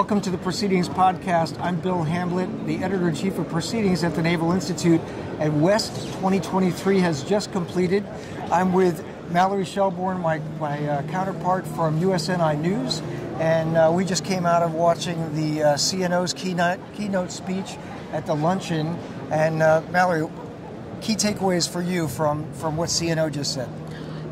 Welcome to the Proceedings Podcast. I'm Bill Hamblet, the editor in chief of Proceedings at the Naval Institute, and West 2023 has just completed. I'm with Mallory Shelbourne, my, my uh, counterpart from USNI News, and uh, we just came out of watching the uh, CNO's keynote, keynote speech at the luncheon. And uh, Mallory, key takeaways for you from, from what CNO just said.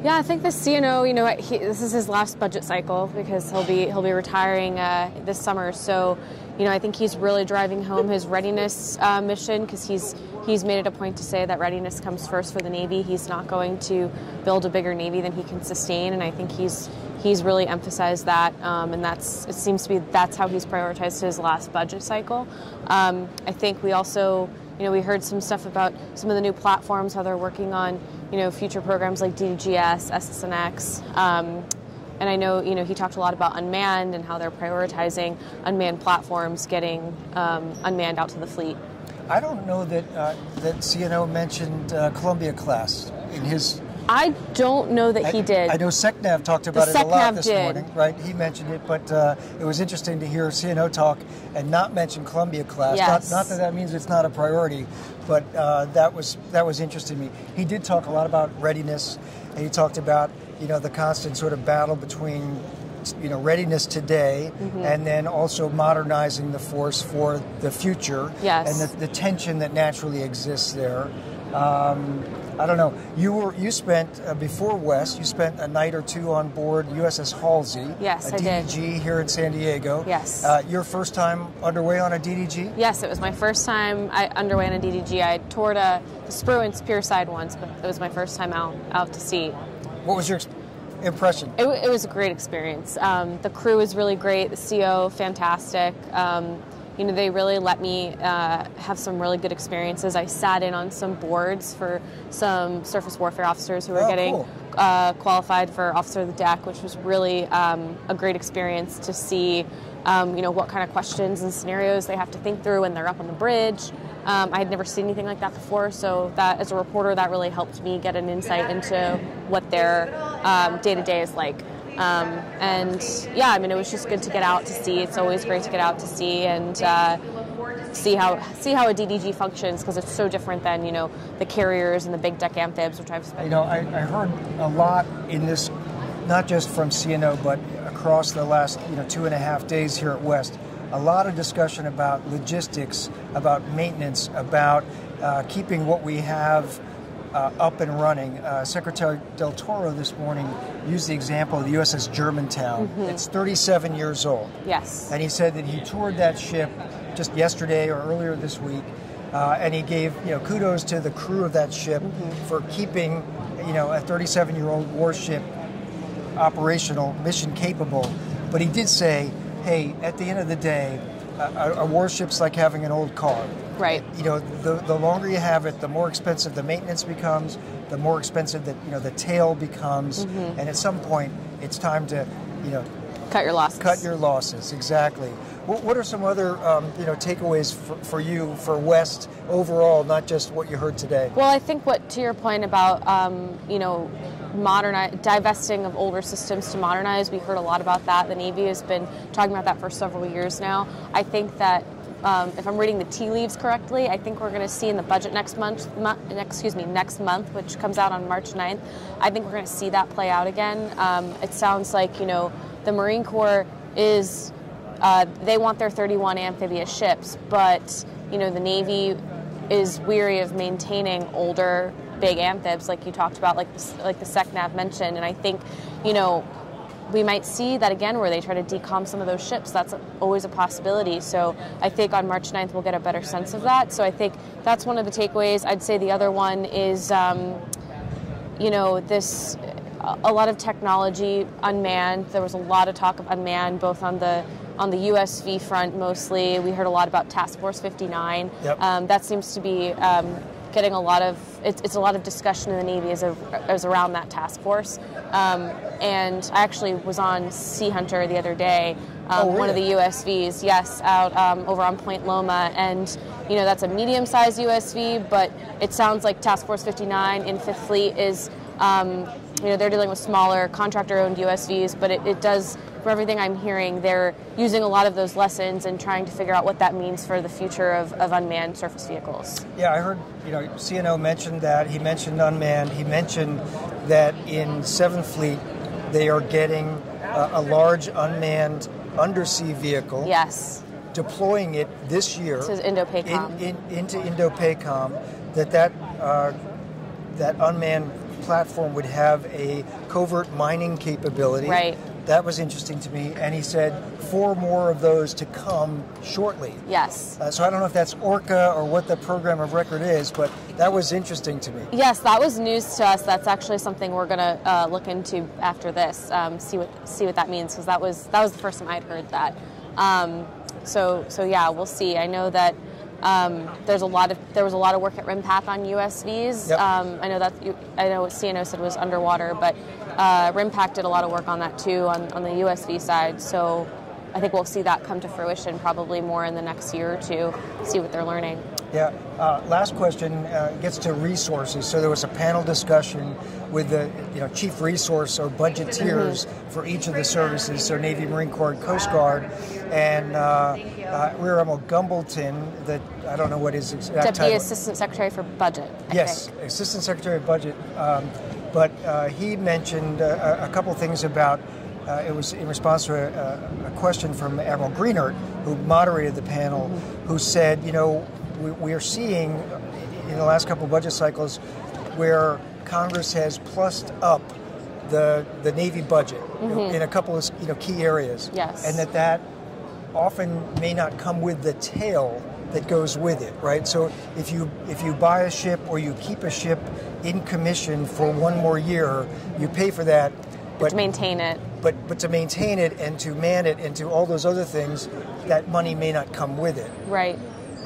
Yeah, I think the CNO, you know, he, this is his last budget cycle because he'll be he'll be retiring uh, this summer. So, you know, I think he's really driving home his readiness uh, mission because he's he's made it a point to say that readiness comes first for the Navy. He's not going to build a bigger Navy than he can sustain, and I think he's he's really emphasized that, um, and that's it seems to be that's how he's prioritized his last budget cycle. Um, I think we also you know, we heard some stuff about some of the new platforms, how they're working on, you know, future programs like DDGX, SSNX. Um, and I know, you know, he talked a lot about unmanned and how they're prioritizing unmanned platforms getting um, unmanned out to the fleet. I don't know that uh, that CNO mentioned uh, Columbia class in his I don't know that I, he did. I know SECNAV talked about the it a lot this did. morning, right? He mentioned it, but uh, it was interesting to hear CNO talk and not mention Columbia class. Yes. Not, not that that means it's not a priority, but uh, that was that was interesting to me. He did talk a lot about readiness, and he talked about you know the constant sort of battle between you know readiness today Mm-hmm. and then also modernizing the force for the future Yes. and the, the tension that naturally exists there um, I don't know. You were you spent uh, before West. You spent a night or two on board USS Halsey. Yes, a I did. DDG here in San Diego. Yes. Uh, your first time underway on a DDG. Yes, it was my first time I underway on a DDG. I toured a, the Spruance Pier side once, but it was my first time out out to sea. What was your impression? It, it was a great experience. Um, the crew was really great. The CO fantastic. Um, you know, they really let me uh, have some really good experiences. I sat in on some boards for some surface warfare officers who were Oh, getting cool. uh, qualified for officer of the deck, which was really um, a great experience to see. Um, you know what kind of questions and scenarios they have to think through when they're up on the bridge. Um, I had never seen anything like that before, so that as a reporter, that really helped me get an insight into what their day to day is like. Um, and yeah, I mean, it was just good to get out to sea. It's always great to get out to sea and uh, see how see how a DDG functions because it's so different than you know the carriers and the big deck amphibs, which I've spent. You know, I, I heard a lot in this, not just from CNO, but across the last you know two and a half days here at West. A lot of discussion about logistics, about maintenance, about uh, keeping what we have uh, up and running. Uh, Secretary Del Toro this morning used the example of the USS Germantown. It's 37 years old. Yes. And he said that he toured that ship just yesterday or earlier this week, uh, and he gave you know kudos to the crew of that ship for keeping you know a 37-year-old warship operational, mission capable. But he did say, hey, at the end of the day, a, a warship's like having an old car. Right. You know, the, the longer you have it, the more expensive the maintenance becomes, the more expensive that you know the tail becomes, mm-hmm. and at some point, it's time to, you know, Cut your losses. cut your losses exactly what, what are some other um, you know takeaways for, for you for west overall not just what you heard today Well, I think what to your point about um, you know modernize divesting of older systems to modernize. We heard a lot about that. The Navy has been talking about that for several years now. I think that. Um, if I'm reading the tea leaves correctly, I think we're going to see in the budget next month, mo- excuse me, next month, which comes out on March 9th. I think we're going to see that play out again. Um, it sounds like you know the Marine Corps is uh, they want their 31 amphibious ships, but you know the Navy is weary of maintaining older big amphibs like you talked about, like the, like the SECNAV mentioned, and I think you know we might see that again where they try to decom some of those ships. That's always a possibility. So I think on March 9th we'll get a better sense of that. So I think that's one of the takeaways. I'd say the other one is. Um, you know, this a lot of technology unmanned. There was a lot of talk of unmanned, both on the on the USV front mostly. We heard a lot about Task Force 59. Yep. Um, that seems to be um, getting a lot of it's, it's a lot of discussion in the Navy as, a, as around that task force. Um, and I actually was on Sea Hunter the other day. Um, Oh, One of the? USVs, yes, out um, over on Point Loma, and you know that's a medium-sized USV, but it sounds like Task Force 59 in Fifth Fleet is, um, you know, they're dealing with smaller contractor-owned USVs, but it, it does from everything I'm hearing, they're using a lot of those lessons and trying to figure out what that means for the future of, of unmanned surface vehicles. Yeah, I heard, you know, CNO mentioned that. He mentioned unmanned. He mentioned that in 7th Fleet, they are getting a, a large unmanned undersea vehicle. Yes. Deploying it this year. INDOPACOM. In, in, into INDOPACOM, that that, uh, that unmanned platform would have a covert mining capability. Right. That was interesting to me. And he said four more of those to come shortly. Yes. Uh, so I don't know if that's ORCA or what the program of record is, but that was interesting to me. Yes, that was news to us. That's actually something we're going to uh, look into after this. Um, see what see what that means because that was that was the first time I'd heard that. Um, so so yeah, we'll see. I know that um, there's a lot of there was a lot of work at RIMPAC on USVs. Yep. Um, I know that you, I know what CNO said was underwater, but uh, RIMPAC did a lot of work on that too on, on the USV side. So I think we'll see that come to fruition probably more in the next year or two. See what they're learning. Yeah. Uh, last question uh, gets to resources. So there was a panel discussion with the you know chief resource or budgeteers mm-hmm. for each of the services. So Navy, Marine Corps, and Coast Guard, and uh, uh Rear Admiral Gumbleton. That I don't know what his exact Deputy title. Assistant Secretary for Budget. I yes, think. Assistant Secretary of Budget. Um, but uh, he mentioned uh, a couple things about. Uh, it was in response to a, a, question from Admiral Greenert, who moderated the panel, mm-hmm. who said, you know, we, we are seeing in the last couple of budget cycles where Congress has plussed up the the Navy budget mm-hmm. in a couple of you know key areas, yes. and that that often may not come with the tail that goes with it, right? So if you if you buy a ship or you keep a ship in commission for one more year, you pay for that. But to maintain it. But but to maintain it and to man it and to all those other things, that money may not come with it. Right.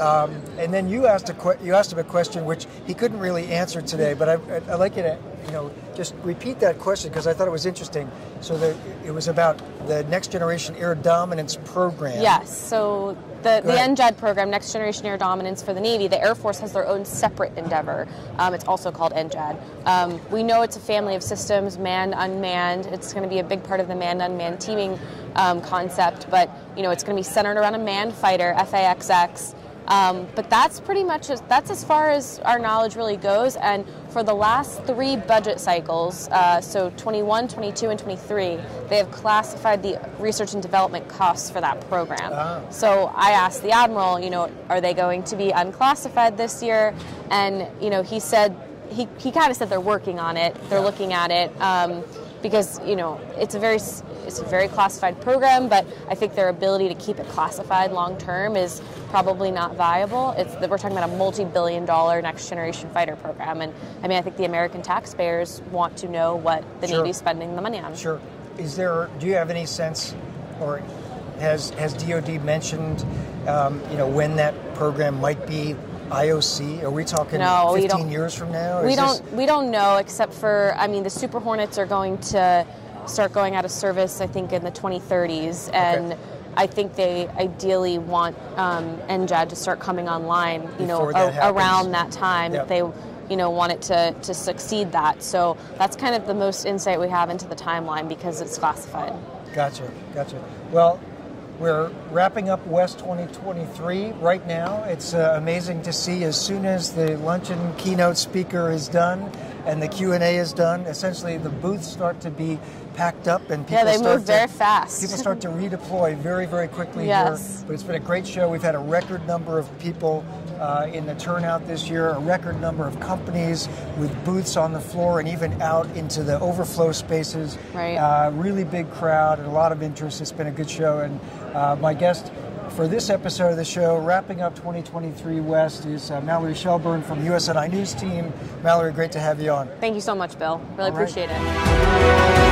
Um, and then you asked a que- you asked him a question which he couldn't really answer today, but I, I, like you to you know just repeat that question because I thought it was interesting. So the, it was about the Next Generation Air Dominance Program. Yes. So the, the NGAD program, Next Generation Air Dominance for the Navy, the Air Force has their own separate endeavor. Um, it's also called NGAD. Um, we know it's a family of systems, manned, unmanned. It's going to be a big part of the manned, unmanned teaming um, concept, but you know it's going to be centered around a manned fighter, F/A-XX. Um, but that's pretty much as, that's as far as our knowledge really goes. And for the last three budget cycles, uh, so 21, 22, and 23, they have classified the research and development costs for that program. Ah. So I asked the admiral, you know, are they going to be unclassified this year? And you know, he said he, he kind of said they're working on it. They're yeah. looking at it. Um, because you know it's a very it's a very classified program, but I think their ability to keep it classified long term is probably not viable. It's we're talking about a multi-billion dollar next generation fighter program, and I mean I think the American taxpayers want to know what the sure. Navy's spending the money on. Sure. Is there? Do you have any sense, or has has DoD mentioned, um, you know, when that program might be IOC? Are we talking no, 15 years from now? we don't. This... We don't know, except for I mean, the Super Hornets are going to start going out of service. I think in the 2030s, and. Okay. I think they ideally want um, NGAD to start coming online, you Before know, that a- around that time. Yep. They, you know, want it to, to succeed that. So that's kind of the most insight we have into the timeline because it's classified. Gotcha, gotcha. Well, we're wrapping up West 2023 right now. It's uh, amazing to see as soon as the luncheon keynote speaker is done and the Q&A is done, essentially the booths start to be packed up and people yeah, they start move very to, fast. People start to redeploy very, very quickly yes. here. But it's been a great show. We've had a record number of people uh, in the turnout this year, a record number of companies with booths on the floor and even out into the overflow spaces. Right. Uh, really big crowd and a lot of interest. It's been a good show. And uh, my guest for this episode of the show, wrapping up 2023 West, is uh, Mallory Shelbourne from the USNI News Team. Mallory, great to have you on. Thank you so much, Bill. Really All appreciate right. it.